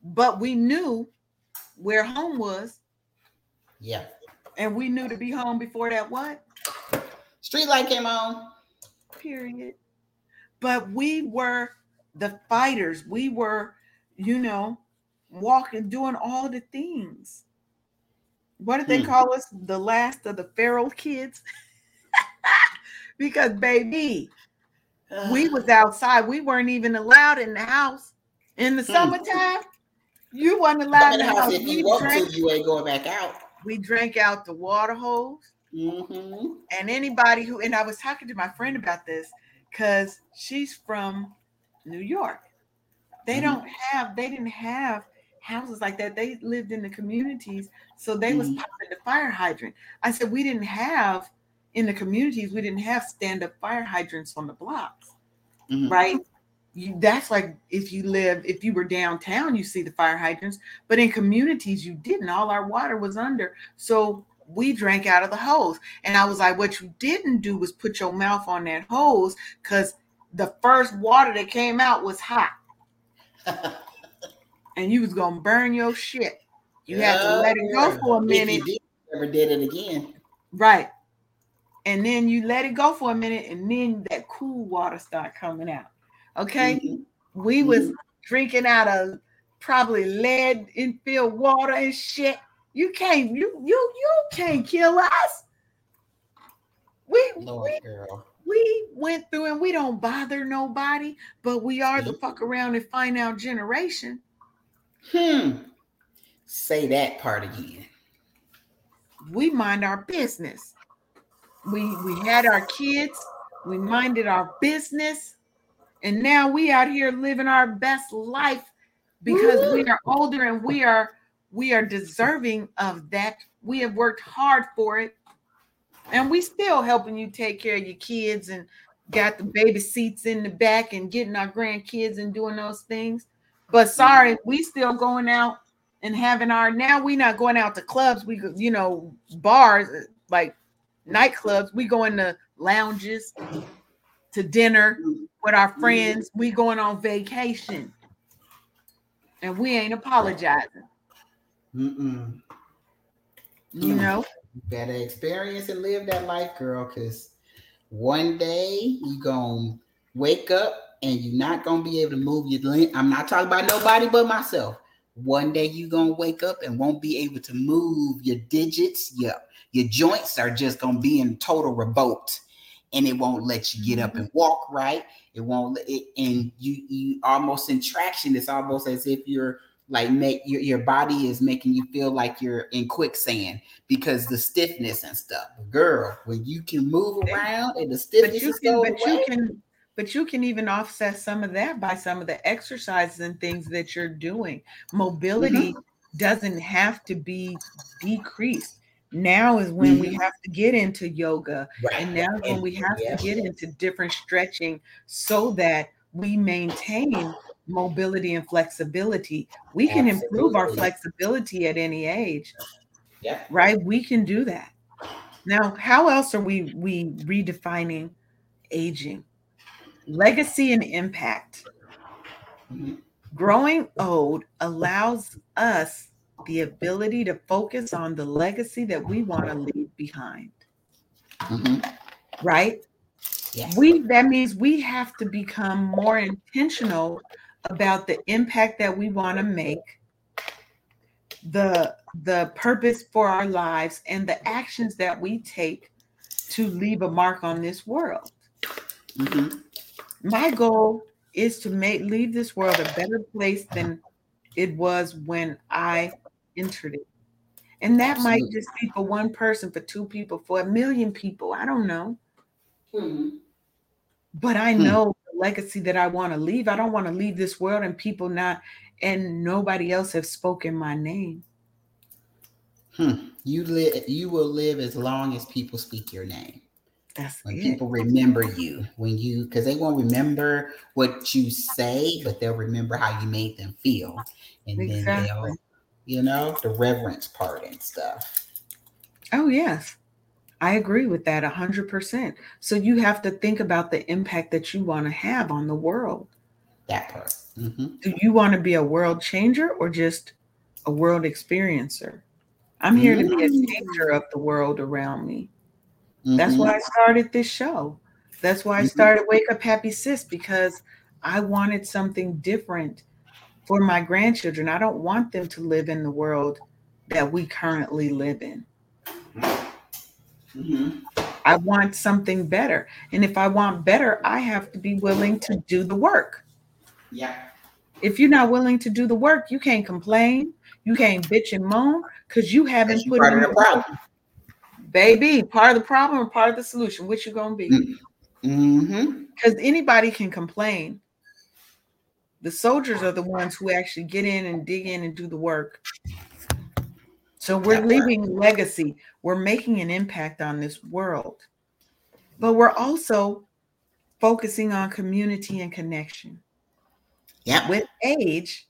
but we knew where home was, yeah. and we knew to be home before that what? Street light came on. period. But we were the fighters. We were, you know, walking, doing all the things. What did they Hmm. call us? The last of the feral kids. [LAUGHS] because baby, we was outside. We weren't even allowed in the house in the Hmm. summertime. You weren't allowed in the house if you drank, to, you ain't going back out. we drank out the water hose. Mm-hmm. And anybody who, and I was talking to my friend about this because she's from New York. They mm-hmm. don't have, they didn't have houses like that. They lived in the communities, so they mm-hmm. was popping the fire hydrant. I said we didn't have in the communities, we didn't have stand-up fire hydrants on the blocks, mm-hmm. right? You, that's like if you live, if you were downtown, you see the fire hydrants, but in communities you didn't. All our water was under, so we drank out of the hose. And I was like, what you didn't do was put your mouth on that hose because the first water that came out was hot. [LAUGHS] and you was gonna burn your shit. You had to let it go for a minute. Did, never did it again. Right. And then you let it go for a minute, and then that cool water start coming out. Okay. Mm-hmm. We was mm-hmm. drinking out of probably lead infilled water and shit. You can't, you you you can't kill us. We, Lord, we girl we went through and we don't bother nobody, but we are the fuck around and find out generation. Hmm. Say that part again. We mind our business. We we had our kids, we minded our business, and now we out here living our best life because Woo! we are older and we are we are deserving of that. We have worked hard for it and we still helping you take care of your kids and got the baby seats in the back and getting our grandkids and doing those things. But sorry, we still going out and having our now we not going out to clubs. We you know bars like nightclubs. We going to lounges to dinner with our friends. We going on vacation, and we ain't apologizing. Mm-mm. You know, better experience and live that life, girl. Cause one day you gonna wake up and you're not gonna be able to move your limb. I'm not talking about nobody but myself. One day you're gonna wake up and won't be able to move your digits. Your your joints are just gonna be in total revolt, and it won't let you get up and mm-hmm. walk right. It won't. Let it, and you you almost in traction. It's almost as if you're like make your, your body is making you feel like you're in quicksand because the stiffness and stuff. Girl, when you can move around and the stiffness but you can, but away, you can but you can even offset some of that by some of the exercises and things that you're doing. Mobility mm-hmm. doesn't have to be decreased. Now is when mm-hmm. we have to get into yoga, right. and now when we have to get into different stretching so that we maintain mobility and flexibility. We can improve our flexibility at any age. Yeah. Right? We can do that. Now, how else are we we redefining aging? Legacy and impact. Growing old allows us the ability to focus on the legacy that we want to leave behind. Mm-hmm. Right? Yeah. We that means we have to become more intentional about the impact that we want to make, the the purpose for our lives, and the actions that we take to leave a mark on this world. Mm-hmm. My goal is to make leave this world a better place than it was when I entered it. And that Absolutely. might just be for one person, for two people, for a million people. I don't know. Mm-hmm. But I hmm. know legacy that I want to leave. I don't want to leave this world and people not and nobody else have spoken my name. Hmm. You live you will live as long as people speak your name. That's when people remember you. When you because they won't remember what you say, but they'll remember how you made them feel. And exactly. then they'll, you know, the reverence part and stuff. Oh yes. I agree with that a 100%. So you have to think about the impact that you want to have on the world. That part. Mm-hmm. Do you want to be a world changer or just a world experiencer? I'm here mm-hmm. to be a mm. changer of the world around me. Mm-hmm. That's why I started this show. That's why I mm-hmm. started Wake Up Happy Sis because I wanted something different for my grandchildren. I don't want them to live in the world that we currently live in. Mm-hmm. I want something better. And if I want better, I have to be willing to do the work. Yeah. If you're not willing to do the work, you can't complain. You can't bitch and moan because you haven't put in the problem. Baby, part of the problem or part of the solution? Which you gonna be? Mm-hmm. Because anybody can complain. The soldiers are the ones who actually get in and dig in and do the work. So we're leaving legacy. We're making an impact on this world. But we're also focusing on community and connection. Yeah. With age,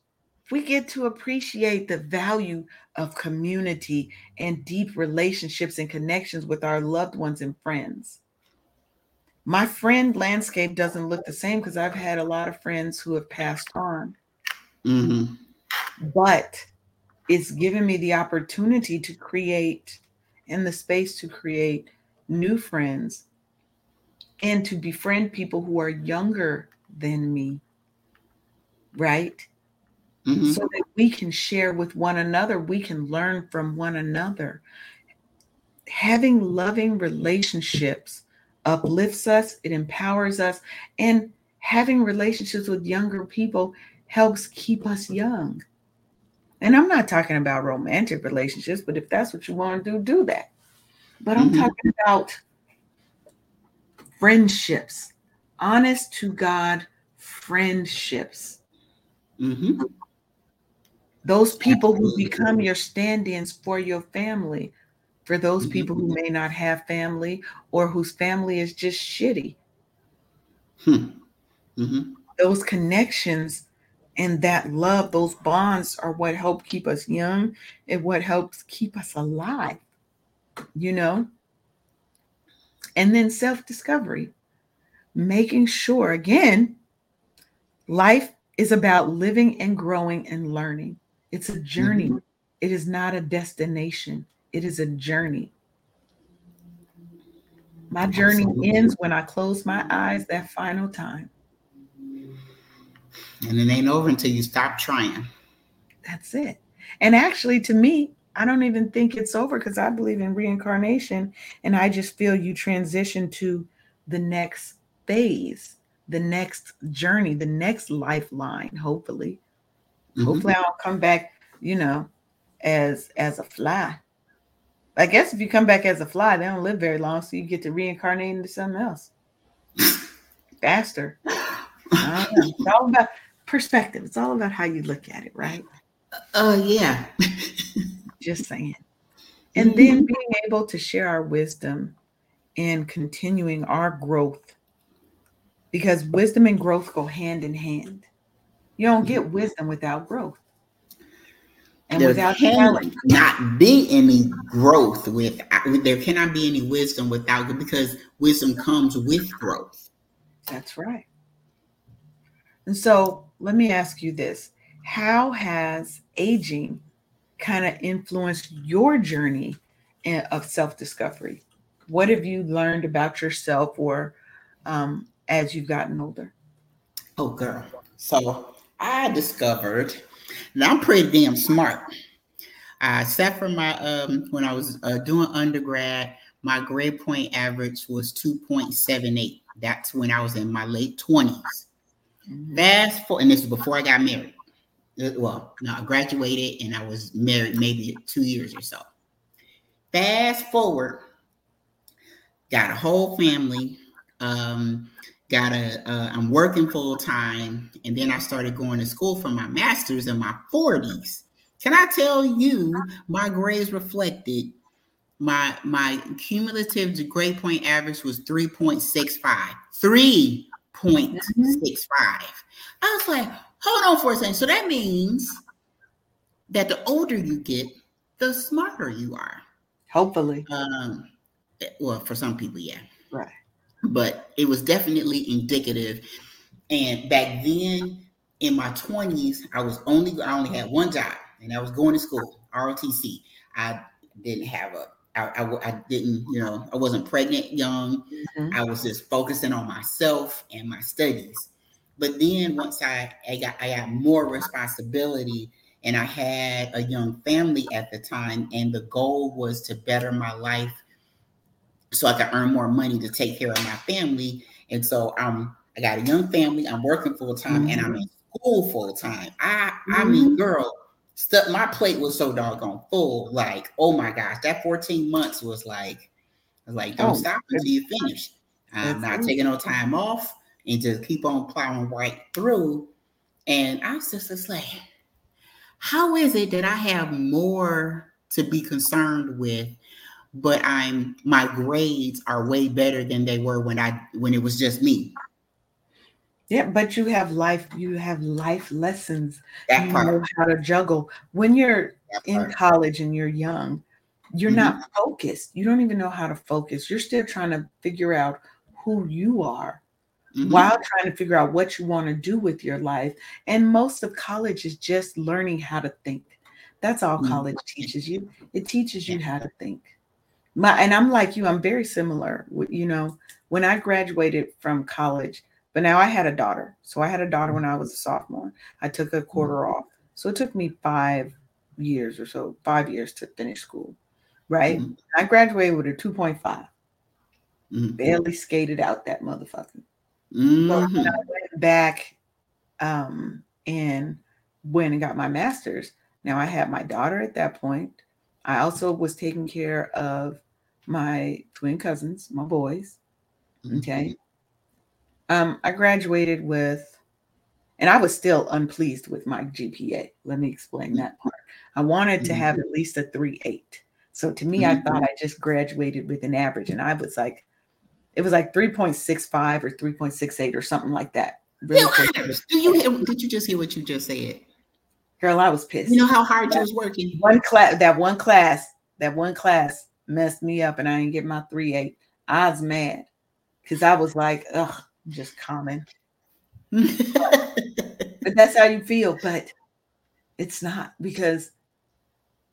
we get to appreciate the value of community and deep relationships and connections with our loved ones and friends. My friend landscape doesn't look the same because I've had a lot of friends who have passed on. Mm-hmm. But it's given me the opportunity to create and the space to create new friends and to befriend people who are younger than me. Right? Mm-hmm. so that we can share with one another, we can learn from one another. Having loving relationships uplifts us, it empowers us, and having relationships with younger people helps keep us young. And I'm not talking about romantic relationships, but if that's what you want to do, do that. But I'm Mhm. talking about friendships, honest to God friendships. Mm-hmm. Those people who become your stand-ins for your family for those Mhm. people who may not have family or whose family is just shitty. Mm-hmm. those connections and that love those bonds are what help keep us young and what helps keep us alive you know? And then self-discovery making sure again life is about living and growing and learning it's a journey mm-hmm. It is not a destination it is a journey my journey Absolutely. ends when i close my eyes that final time And it ain't over until you stop trying. That's it. And actually, to me, I don't even think it's over because I believe in reincarnation. And I just feel you transition to the next phase, the next journey, the next lifeline, hopefully. Mhm. Hopefully, I'll come back, you know, as as a fly. I guess if you come back as a fly, they don't live very long, so you get to reincarnate into something else [LAUGHS] faster. [LAUGHS] I don't know. It's all about perspective. It's all about how you look at it, right? Uh, yeah. [LAUGHS] Just saying. And then being able to share our wisdom and continuing our growth. Because wisdom and growth go hand in hand. You don't get wisdom without growth. And there without can not be any growth with there cannot be any wisdom without because wisdom comes with growth. That's right. And so let me ask you this How has aging kind of influenced your journey of self discovery? What have you learned about yourself or um, as you've gotten older? Oh, girl. So I discovered that I'm pretty damn smart. I sat for my um when I was uh, doing undergrad, my grade point average was 2.78. That's when I was in my late 20s. Fast forward, and this was before I got married. Uh, Well, no, I graduated and I was married maybe two years or so. Fast forward, got a whole family. Um, got a. Uh, I'm working full time, and then I started going to school for my master's in my 40s. Can I tell you, my grades reflected my my cumulative grade point average was 3.65. 3.65. I was like, hold on for a second. So that means that the older you get, the smarter you are. Hopefully. Um, well, for some people, yeah. Right. But it was definitely indicative. And back then, in my 20s, I was only I only had one job, and I was going to school, ROTC. I didn't have a I, I, I didn't, you know, I wasn't pregnant young. Mhm. I was just focusing on myself and my studies. But then once I, I got I got more responsibility and I had a young family at the time, and the goal was to better my life so I can earn more money to take care of my family. And so um I got a young family, I'm working full time and I'm in school full time. I I mean, girl, stuff. My plate was so doggone full. Like, oh my gosh, that 14 months was like, I was like, don't oh, stop until you finish. I'm not taking no time off and just keep on plowing right through. And I was just, just like, how is it that I have more to be concerned with, but I'm my grades are way better than they were when I when it was just me. Yeah, but you have life, you have life lessons. That you part. know how to juggle. When you're in college and you're young, you're mm-hmm. not focused. You don't even know how to focus. You're still trying to figure out who you are mm-hmm. while trying to figure out what you want to do with your life. And most of college is just learning how to think. That's all mm-hmm. college teaches you. It teaches you how to think. My and I'm like you, I'm very similar. You know, when I graduated from college, but now I had a daughter. So I had a daughter when I was a sophomore. I took a quarter mm-hmm. off. So it took me five years or so, five years to finish school. Right. Mm-hmm. I graduated with a 2.5. Mm-hmm. Barely skated out that motherfucker. Mm-hmm. So I went back um, and went and got my master's. Now I had my daughter at that point. I also was taking care of my twin cousins, my boys. Mm-hmm. Okay. Um, I graduated with, and I was still unpleased with my GPA. Let me explain that part. I wanted to have mm-hmm. at least a three eight. So to me, I thought mm-hmm. I just graduated with an average, and I was like, it was like 3.65 or 3.68 or something like that. Really do you hear, did you just hear what you just said? Girl, I was pissed. You know how hard you was working. One class, that one class, that one class messed me up, and I didn't get my three eight. I was mad because I was like, ugh, just common. [LAUGHS] but that's how you feel, but it's not because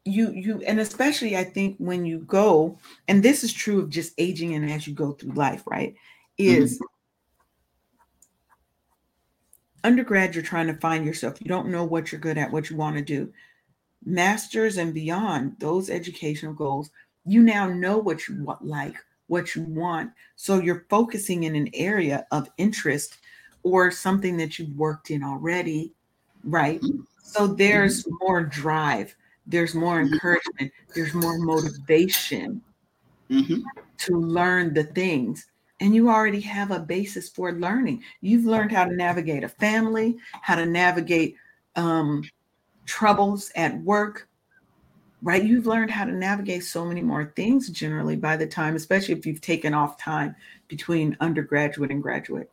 you you and especially I think when you go, and this is true of just aging and as you go through life, right? Is mm-hmm. undergrad, you're trying to find yourself. You don't know what you're good at, what you want to do. Masters and beyond, those educational goals, you now know what you want, like what you want. So you're focusing in an area of interest or something that you've worked in already, right? Mm-hmm. So there's mm-hmm. more drive, there's more mm-hmm. encouragement, there's more motivation mm-hmm. to learn the things. And you already have a basis for learning. You've learned how to navigate a family, how to navigate um, troubles at work, right? You've learned how to navigate so many more things generally by the time, especially if you've taken off time between undergraduate and graduate.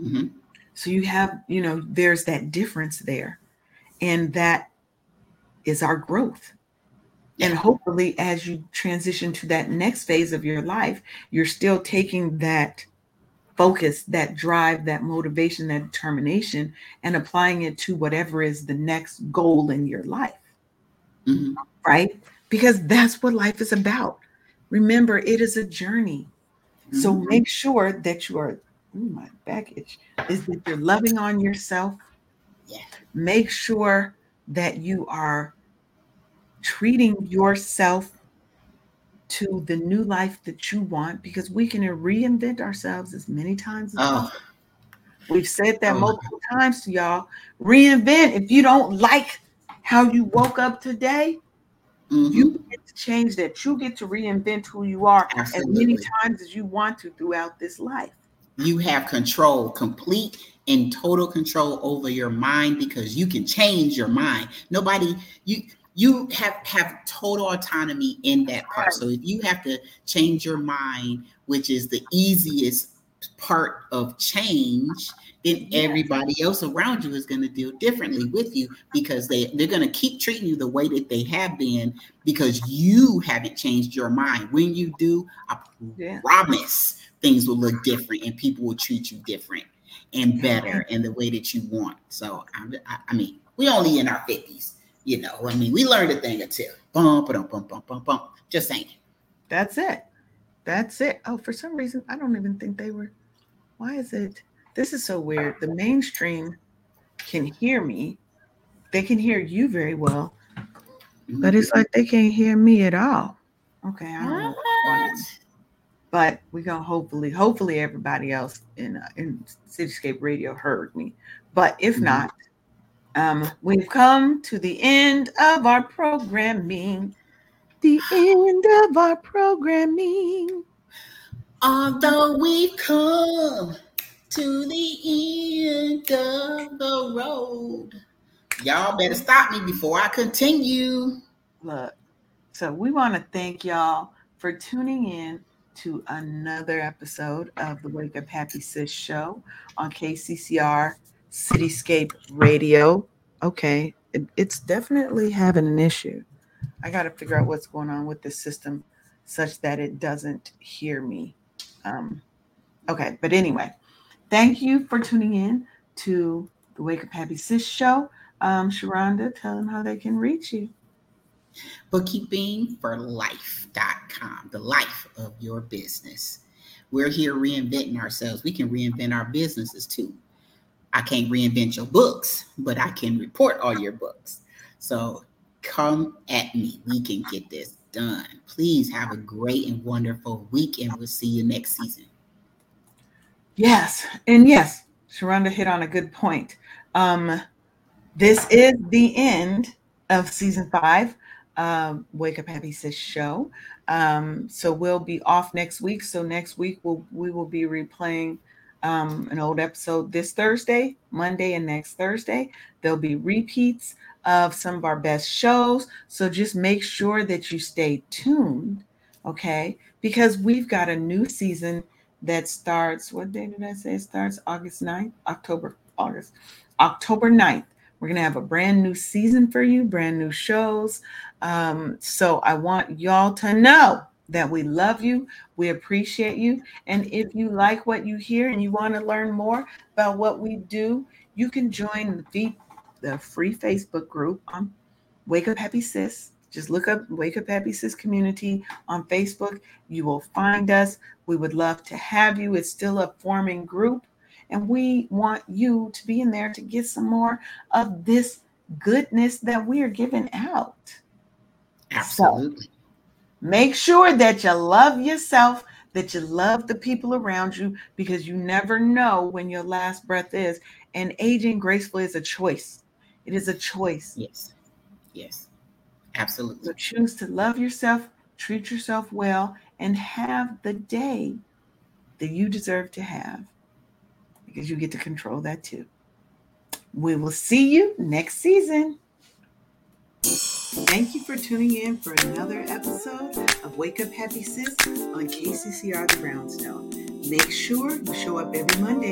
Mm-hmm. So you have, you know, there's that difference there. And that is our growth. And hopefully, as you transition to that next phase of your life, you're still taking that focus, that drive, that motivation, that determination, and applying it to whatever is the next goal in your life. Mm-hmm right? Because that's what life is about. Remember, it is a journey. Mm-hmm. So make sure that you are, ooh, my baggage, is that you're loving on yourself. Yeah. Make sure that you are treating yourself to the new life that you want because we can reinvent ourselves as many times as oh. We've said that oh. multiple times to y'all. Reinvent. If you don't like how you woke up today, Mm-hmm. You get to change that. You get to reinvent who you are Absolutely. as many times as you want to throughout this life. You have control, complete and total control over your mind because you can change your mind. Nobody, you you have have total autonomy in that part. So if you have to change your mind, which is the easiest part of change, then everybody else around you is going to deal differently with you because they they're going to keep treating you the way that they have been because you haven't changed your mind. When you do i yeah. promise things will look different and people will treat you different and better in the way that you want. So i, I mean we only in our 50s you know i mean we learned a thing or two. Bump bump bump bump bump bump just saying. That's it that's it oh for some reason i don't even think they were why is it this is so weird. The mainstream can hear me, they can hear you very well, but it's like they can't hear me at all. Okay, I don't know. But we gonna hopefully, hopefully everybody else in uh, in Cityscape Radio heard me. But if mm-hmm. not, Um, we've come to the end of our programming. The end of our programming. Although we've come to the end of the road, y'all better stop me before I continue. Look, so we want to thank y'all for tuning in to another episode of the Wake Up Happy Sis show on KCCR Cityscape Radio. Okay, it, it's definitely having an issue. I got to figure out what's going on with the system such that it doesn't hear me. Um, okay, but anyway, thank you for tuning in to the Wake Up Happy Sis show. Um, Sharonda, tell them how they can reach you. Bookkeepingforlife.com, the life of your business. We're here reinventing ourselves. We can reinvent our businesses too. I can't reinvent your books, but I can report all your books. So come at me. We can get this done. Please have a great and wonderful week, and we'll see you next season. Yes, and yes, Sharonda hit on a good point. Um, this is the end of season five, um, Wake Up Happy Sis show. Um, so we'll be off next week. So next week we'll we will be replaying um, an old episode this Thursday, Monday, and next Thursday. There'll be repeats of some of our best shows. So just make sure that you stay tuned, okay? Because we've got a new season that starts, what day did I say it starts? August 9th, October, August, October 9th. We're going to have a brand new season for you, brand new shows. Um, so I want y'all to know that we love you, we appreciate you. And if you like what you hear and you want to learn more about what we do, you can join the, the free Facebook group on Wake Up Happy Sis. Just look up Wake Up Happy Sis Community on Facebook. You will find us. We would love to have you. It's still a forming group, and we want you to be in there to get some more of this goodness that we are giving out. Absolutely. So, Make sure that you love yourself, that you love the people around you, because you never know when your last breath is. And aging gracefully is a choice. It is a choice. Yes. Yes. Absolutely. So choose to love yourself, treat yourself well, and have the day that you deserve to have because you get to control that too. We will see you next season. Thank you for tuning in for another episode of Wake Up Happy Sis on KCCR The Brownstone. Make sure you show up every Monday